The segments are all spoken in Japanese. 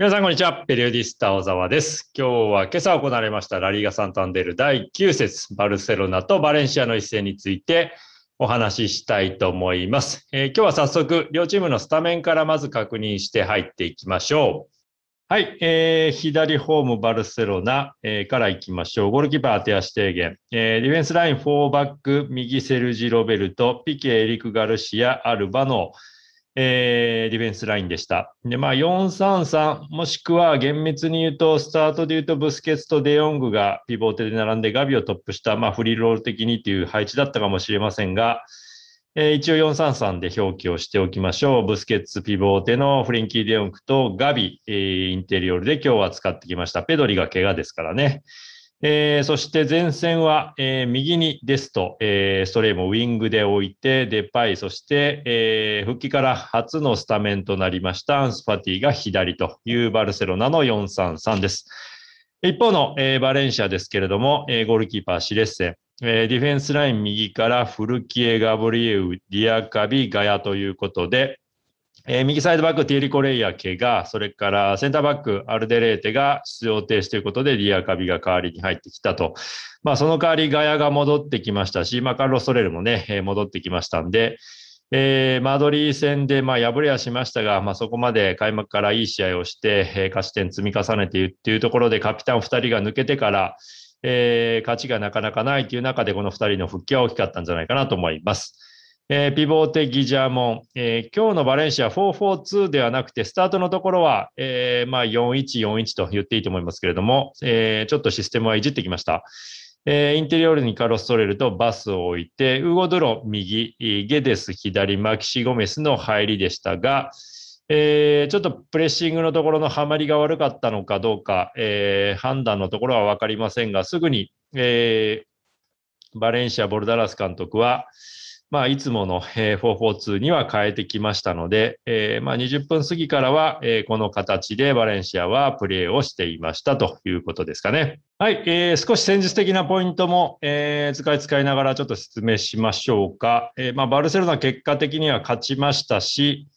皆さん、こんにちは。ペリオディスタ小沢です。今日は今朝行われましたラリーガ・サンタンデル第9節、バルセロナとバレンシアの一戦についてお話ししたいと思います。えー、今日は早速、両チームのスタメンからまず確認して入っていきましょう。はい、えー、左ホームバルセロナ、えー、からいきましょう。ゴールキーパー手足低減。えー、ディフェンスライン4バック、右セルジ・ロベルト、ピケ、エリク・ガルシア、アルバのえー、ディフェンスラインでした。で、まあ、4-3-3、もしくは厳密に言うと、スタートで言うと、ブスケツとデヨングがピボーテで並んで、ガビをトップ下、まあ、フリーロール的にという配置だったかもしれませんが、えー、一応4-3-3で表記をしておきましょう。ブスケツ、ピボーテのフレンキー・デヨングとガビ、えー、インテリオールで今日は使ってきました。ペドリが怪我ですからね。えー、そして前線は、えー、右にデスト、えー、ストレイもウィングで置いて、デパイ、そして、えー、復帰から初のスタメンとなりましたアンスファティが左というバルセロナの4-3-3です。一方の、えー、バレンシアですけれども、えー、ゴールキーパー、シレッセ、え、ディフェンスライン右からフルキエ、ガブリエウ、ディアカビ、ガヤということで、えー、右サイドバック、ティエリコレイヤー怪我、それからセンターバック、アルデレーテが出場停止ということで、リアカビが代わりに入ってきたと。まあ、その代わりガヤが戻ってきましたし、まあ、カルロス・トレルもね、え、戻ってきましたんで、えー、マドリー戦で、まあ、敗れはしましたが、まあ、そこまで開幕からいい試合をして、えー、勝ち点積み重ねているっていうところで、カピタン2人が抜けてから、えー、勝ちがなかなかないという中で、この2人の復帰は大きかったんじゃないかなと思います。えー、ピボーテ・ギジャーモン、えー、今日のバレンシア4-4-2ではなくて、スタートのところは、えー、まあ4-1-4-1と言っていいと思いますけれども、えー、ちょっとシステムはいじってきました。えー、インテリオールにカロストレルとバスを置いて、ウゴドロ右、ゲデス左、マキシゴメスの入りでしたが、えー、ちょっとプレッシングのところのはまりが悪かったのかどうか、えー、判断のところは分かりませんが、すぐに、えー、バレンシア・ボルダラス監督は、まあ、いつもの442には変えてきましたので、えー、まあ、20分過ぎからは、えー、この形でバレンシアはプレーをしていましたということですかね。はい、えー、少し戦術的なポイントも、えー、使い使いながらちょっと説明しましょうか。えー、まあ、バルセロナ結果的には勝ちましたし、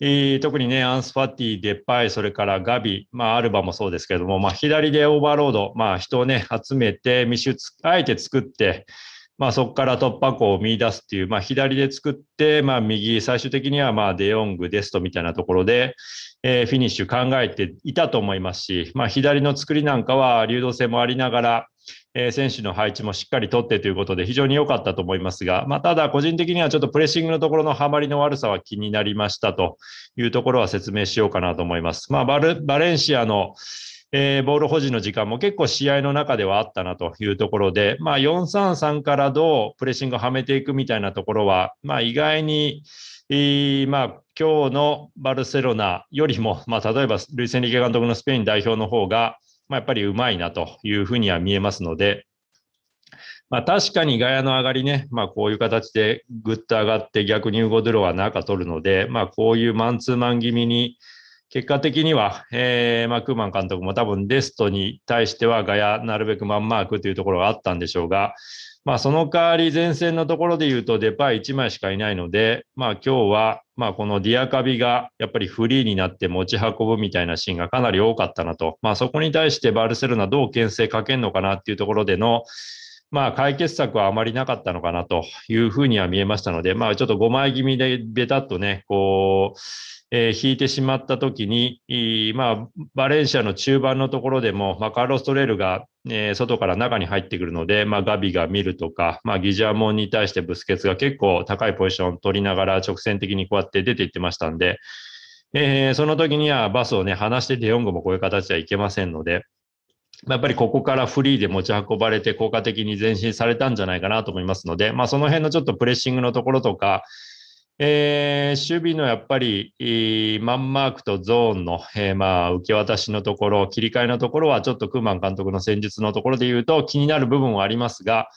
えー、特にね、アンスファティ、デパイ、それからガビ、まあ、アルバもそうですけども、まあ、左でオーバーロード、まあ、人をね、集めて、密集、あえて作って、まあ、そこから突破口を見出すっていう、まあ、左で作って、まあ、右、最終的にはまあデヨング、デストみたいなところで、えー、フィニッシュ考えていたと思いますし、まあ、左の作りなんかは流動性もありながら、えー、選手の配置もしっかり取ってということで非常に良かったと思いますが、まあ、ただ個人的にはちょっとプレッシングのところのハマりの悪さは気になりましたというところは説明しようかなと思います。まあ、バルバレンシアのえー、ボール保持の時間も結構試合の中ではあったなというところで、まあ、4-3-3からどうプレッシングをはめていくみたいなところは、まあ、意外に、えー、まあ、今日のバルセロナよりも、まあ、例えばルイス・エンリケ監督のスペイン代表の方が、まあ、やっぱりうまいなというふうには見えますので、まあ、確かにガヤの上がりね、まあ、こういう形でぐっと上がって逆にウゴドロは中取るので、まあ、こういうマンツーマン気味に、結果的には、えー、まあ、クーマン監督も多分デストに対してはガヤなるべくマンマークというところがあったんでしょうが、まあ、その代わり前線のところで言うとデパイ1枚しかいないので、まあ、今日は、まあ、このディアカビがやっぱりフリーになって持ち運ぶみたいなシーンがかなり多かったなと、まあ、そこに対してバルセロナどう牽制かけるのかなっていうところでの、まあ、解決策はあまりなかったのかなというふうには見えましたので、まあ、ちょっと5枚気味でベタっとね、こう、えー、引いてしまったときに、まあ、バレンシアの中盤のところでも、まあ、カーロストレールが、えー、外から中に入ってくるので、まあ、ガビが見るとか、まあ、ギジャーモンに対してブスケツが結構高いポジションを取りながら直線的にこうやって出ていってましたんで、えー、その時にはバスをね、離してデヨングもこういう形ではいけませんので、やっぱりここからフリーで持ち運ばれて効果的に前進されたんじゃないかなと思いますので、まあ、その辺のちょっとプレッシングのところとか、えー、守備のやっぱり、マンマークとゾーンの、えー、まあ、受け渡しのところ、切り替えのところは、ちょっとクーマン監督の戦術のところで言うと気になる部分はありますが、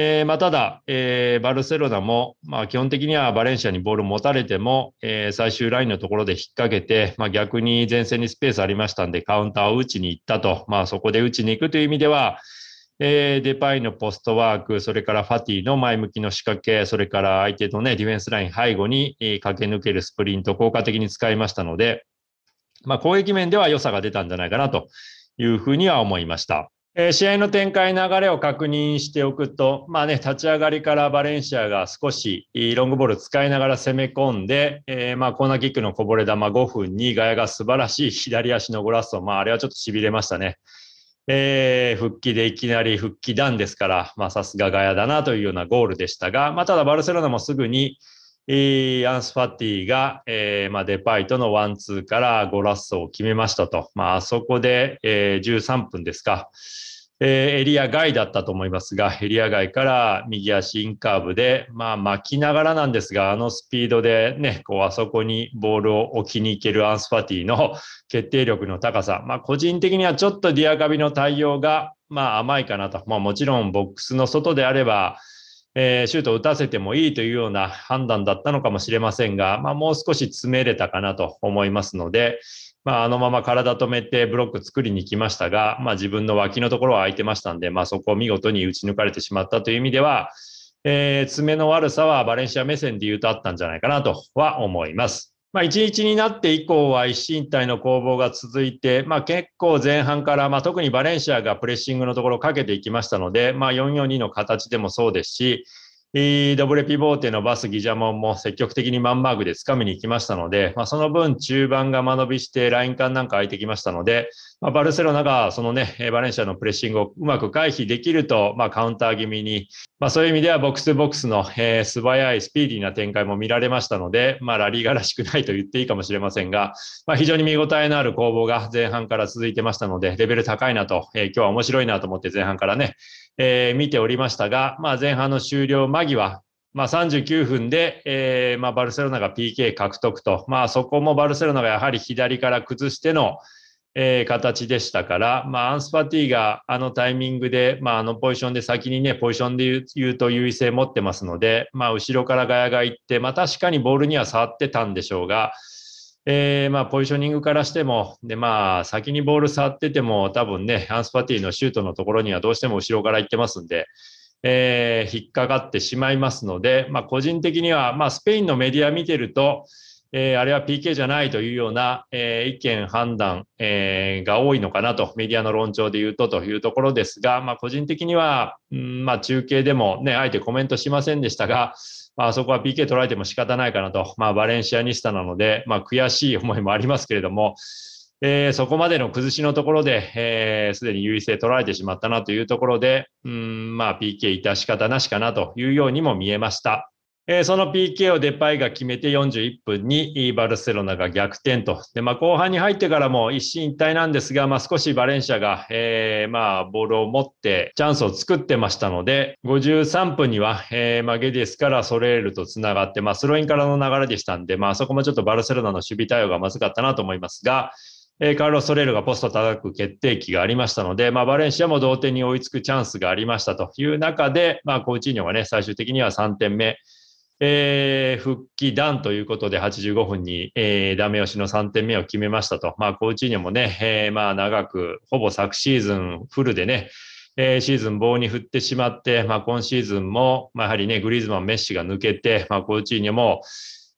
えー、まあ、ただ、えー、バルセロナも、まあ、基本的にはバレンシアにボールを持たれても、えー、最終ラインのところで引っ掛けて、まあ、逆に前線にスペースありましたんで、カウンターを打ちに行ったと、まあ、そこで打ちに行くという意味では、えー、デパイのポストワーク、それからファティの前向きの仕掛け、それから相手のね、ディフェンスライン背後に、え、駆け抜けるスプリント、効果的に使いましたので、まあ、攻撃面では良さが出たんじゃないかなというふうには思いました。えー、試合の展開、流れを確認しておくと、まあね、立ち上がりからバレンシアが少しロングボール使いながら攻め込んで、えー、まあコーナーキックのこぼれ球5分にガヤが素晴らしい 左足のゴラッソ、まああれはちょっと痺れましたね。えー、復帰でいきなり復帰弾ですから、さすがガヤだなというようなゴールでしたが、まあただバルセロナもすぐに、アンス・ファティが、えーまあ、デパイとのワンツーからゴラッソを決めましたと。まあ、そこで、えー、13分ですか。えー、エリア外だったと思いますが、エリア外から右足インカーブで、まあ巻きながらなんですが、あのスピードでね、こうあそこにボールを置きに行けるアンスファティの決定力の高さ、まあ個人的にはちょっとディアカビの対応が、まあ甘いかなと。まあもちろんボックスの外であれば、えー、シュートを打たせてもいいというような判断だったのかもしれませんが、まあもう少し詰めれたかなと思いますので、まあ、あのまま体止めてブロック作りに来ましたが、まあ、自分の脇のところは空いてましたんで、まあ、そこを見事に打ち抜かれてしまったという意味では、えー、爪の悪さはバレンシア目線で言うとあったんじゃないかなとは思います。まあ、1日になって以降は一進退の攻防が続いて、まあ、結構前半から、まあ、特にバレンシアがプレッシングのところをかけていきましたので、まあ、442の形でもそうですし、ダブルピボーテのバス、ギジャモンも積極的にマンマークで掴みに行きましたので、まあ、その分中盤が間延びしてライン間なんか空いてきましたので、まあ、バルセロナがそのね、バレンシアのプレッシングをうまく回避できると、まあ、カウンター気味に、まあ、そういう意味ではボックスボックスの、えー、素早いスピーディーな展開も見られましたので、まあ、ラリーガらしくないと言っていいかもしれませんが、まあ、非常に見応えのある攻防が前半から続いてましたので、レベル高いなと、えー、今日は面白いなと思って前半からね、えー、見ておりましたが、まあ、前半の終了間際、まあ、39分で、えーまあ、バルセロナが PK 獲得と、まあ、そこもバルセロナがやはり左から崩しての、えー、形でしたから、まあ、アンスパティがあのタイミングで、まあ、あのポジションで先にね、ポジションで言うと優位性持ってますので、まあ、後ろからガヤが行って、まあ、確かにボールには触ってたんでしょうが、えー、まあ、ポジショニングからしても、で、まあ、先にボール触ってても、多分ね、アンスパティのシュートのところにはどうしても後ろから行ってますんで、えー、引っかかってしまいますので、まあ、個人的には、まあ、スペインのメディア見てると、えー、あれは PK じゃないというような、えー、意見、判断、えー、が多いのかなと、メディアの論調で言うとというところですが、まあ、個人的には、うんまあ、中継でもね、あえてコメントしませんでしたが、まあ、そこは PK 取られても仕方ないかなと、まあ、バレンシアニスタなので、まあ、悔しい思いもありますけれども、えー、そこまでの崩しのところで、えー、すでに優位性取られてしまったなというところで、うん、まあ PK 致し方なしかなというようにも見えました。えー、その PK をデパイが決めて41分にバルセロナが逆転と。で、まあ後半に入ってからも一進一退なんですが、まあ少しバレンシアが、えー、まあボールを持ってチャンスを作ってましたので、53分には、えー、まあゲディスからソレールと繋がって、まあスローインからの流れでしたんで、まあそこもちょっとバルセロナの守備対応がまずかったなと思いますが、えー、カルロ・ソレールがポスト叩く決定機がありましたので、まあ、バレンシアも同点に追いつくチャンスがありましたという中で、まあ、コーチーニョがね、最終的には3点目、えー、復帰弾ということで85分に、えー、ダメ押しの3点目を決めましたと。まあ、コーチーニョもね、えー、まあ、長く、ほぼ昨シーズンフルでね、えー、シーズン棒に振ってしまって、まあ、今シーズンも、まあ、やはりね、グリーズマン、メッシが抜けて、まあ、コーチーニョも、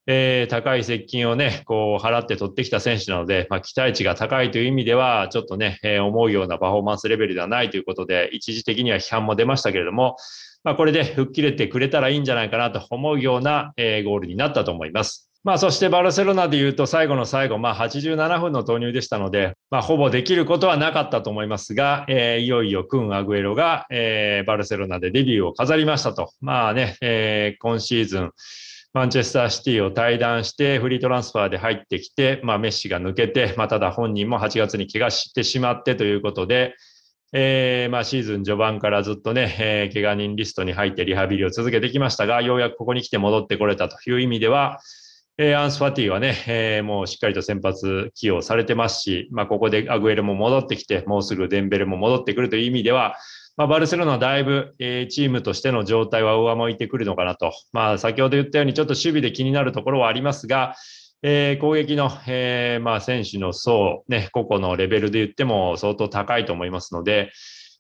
えー、高い接近をね、こう払って取ってきた選手なので、まあ、期待値が高いという意味では、ちょっとね、えー、思うようなパフォーマンスレベルではないということで、一時的には批判も出ましたけれども、まあ、これで吹っ切れてくれたらいいんじゃないかなと思うような、えー、ゴールになったと思います。まあ、そしてバルセロナで言うと最後の最後、まあ、87分の投入でしたので、まあ、ほぼできることはなかったと思いますが、えー、いよいよクン・アグエロが、えー、バルセロナでデビューを飾りましたと。まあね、えー、今シーズン、マンチェスターシティを退団して、フリートランスファーで入ってきて、まあ、メッシが抜けて、まあ、ただ本人も8月に怪我してしまってということで、えー、まあシーズン序盤からずっとね、えー、怪我人リストに入ってリハビリを続けてきましたが、ようやくここに来て戻ってこれたという意味では、えー、アンス・ファティはね、えー、もうしっかりと先発起用されてますし、まあ、ここでアグエルも戻ってきて、もうすぐデンベルも戻ってくるという意味では、まあ、バルセロナはだいぶ、えー、チームとしての状態は上向いてくるのかなと。まあ、先ほど言ったようにちょっと守備で気になるところはありますが、えー、攻撃の、えー、まあ、選手の層、ね、個々のレベルで言っても相当高いと思いますので、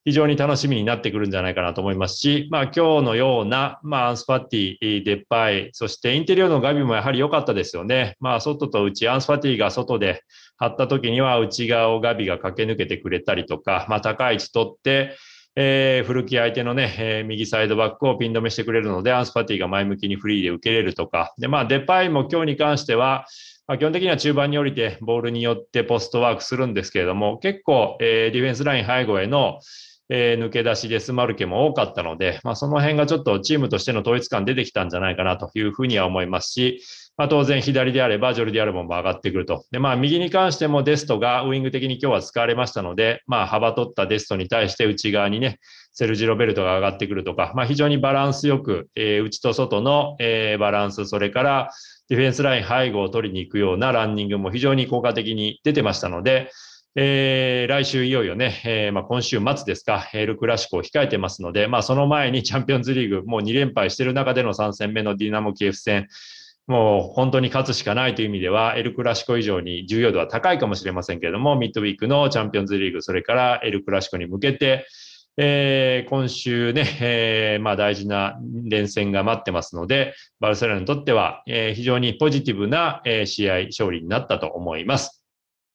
非常に楽しみになってくるんじゃないかなと思いますし、まあ今日のような、まあアンスファティ、デパイ、そしてインテリオールのガビもやはり良かったですよね。まあ外と内、アンスファティが外で張った時には内側をガビが駆け抜けてくれたりとか、まあ高い位置取って、えー、古き相手のね、えー、右サイドバックをピン止めしてくれるので、アンスファティが前向きにフリーで受けれるとか、で、まあ、デパイも今日に関しては、まあ、基本的には中盤に降りてボールに寄ってポストワークするんですけれども、結構、えー、ディフェンスライン背後への、えー、抜け出しでスマルケも多かったので、まあ、その辺がちょっとチームとしての統一感出てきたんじゃないかなというふうには思いますし、まあ、当然左であればジョルディアルモンも上がってくると。で、まあ右に関してもデストがウイング的に今日は使われましたので、まあ幅取ったデストに対して内側にね、セルジロベルトが上がってくるとか、まあ非常にバランスよく、えー、内と外の、えー、バランス、それからディフェンスライン背後を取りに行くようなランニングも非常に効果的に出てましたので、えー、来週いよいよね、えーまあ、今週末ですか、エルクラシコを控えてますので、まあ、その前にチャンピオンズリーグ、もう2連敗している中での3戦目のディナモキエフ戦、もう本当に勝つしかないという意味では、エルクラシコ以上に重要度は高いかもしれませんけれども、ミッドウィークのチャンピオンズリーグ、それからエルクラシコに向けて、えー、今週ね、えー、まあ大事な連戦が待ってますので、バルセロナにとっては、えー、非常にポジティブな、え、試合勝利になったと思います。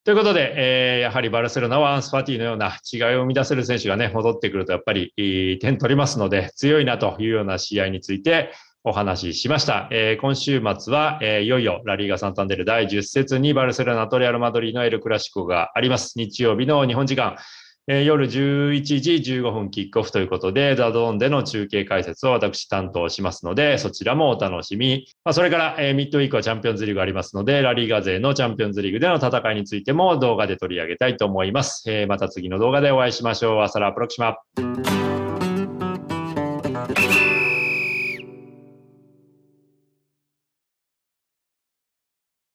ということで、え、やはりバルセロナはアンスファティのような違いを生み出せる選手がね、戻ってくるとやっぱり点取りますので、強いなというような試合についてお話ししました。えー、今週末は、えー、いよいよラリーガ・サンタンデル第10節にバルセロナとレアル・マドリーのエル・クラシコがあります。日曜日の日本時間、えー、夜11時15分キックオフということで、ザドーンでの中継解説を私担当しますので、そちらもお楽しみ。まあ、それから、えー、ミッドウィークはチャンピオンズリーグありますので、ラリーガ勢のチャンピオンズリーグでの戦いについても動画で取り上げたいと思います。えー、また次の動画でお会いしましょう。アサラプロキシマ。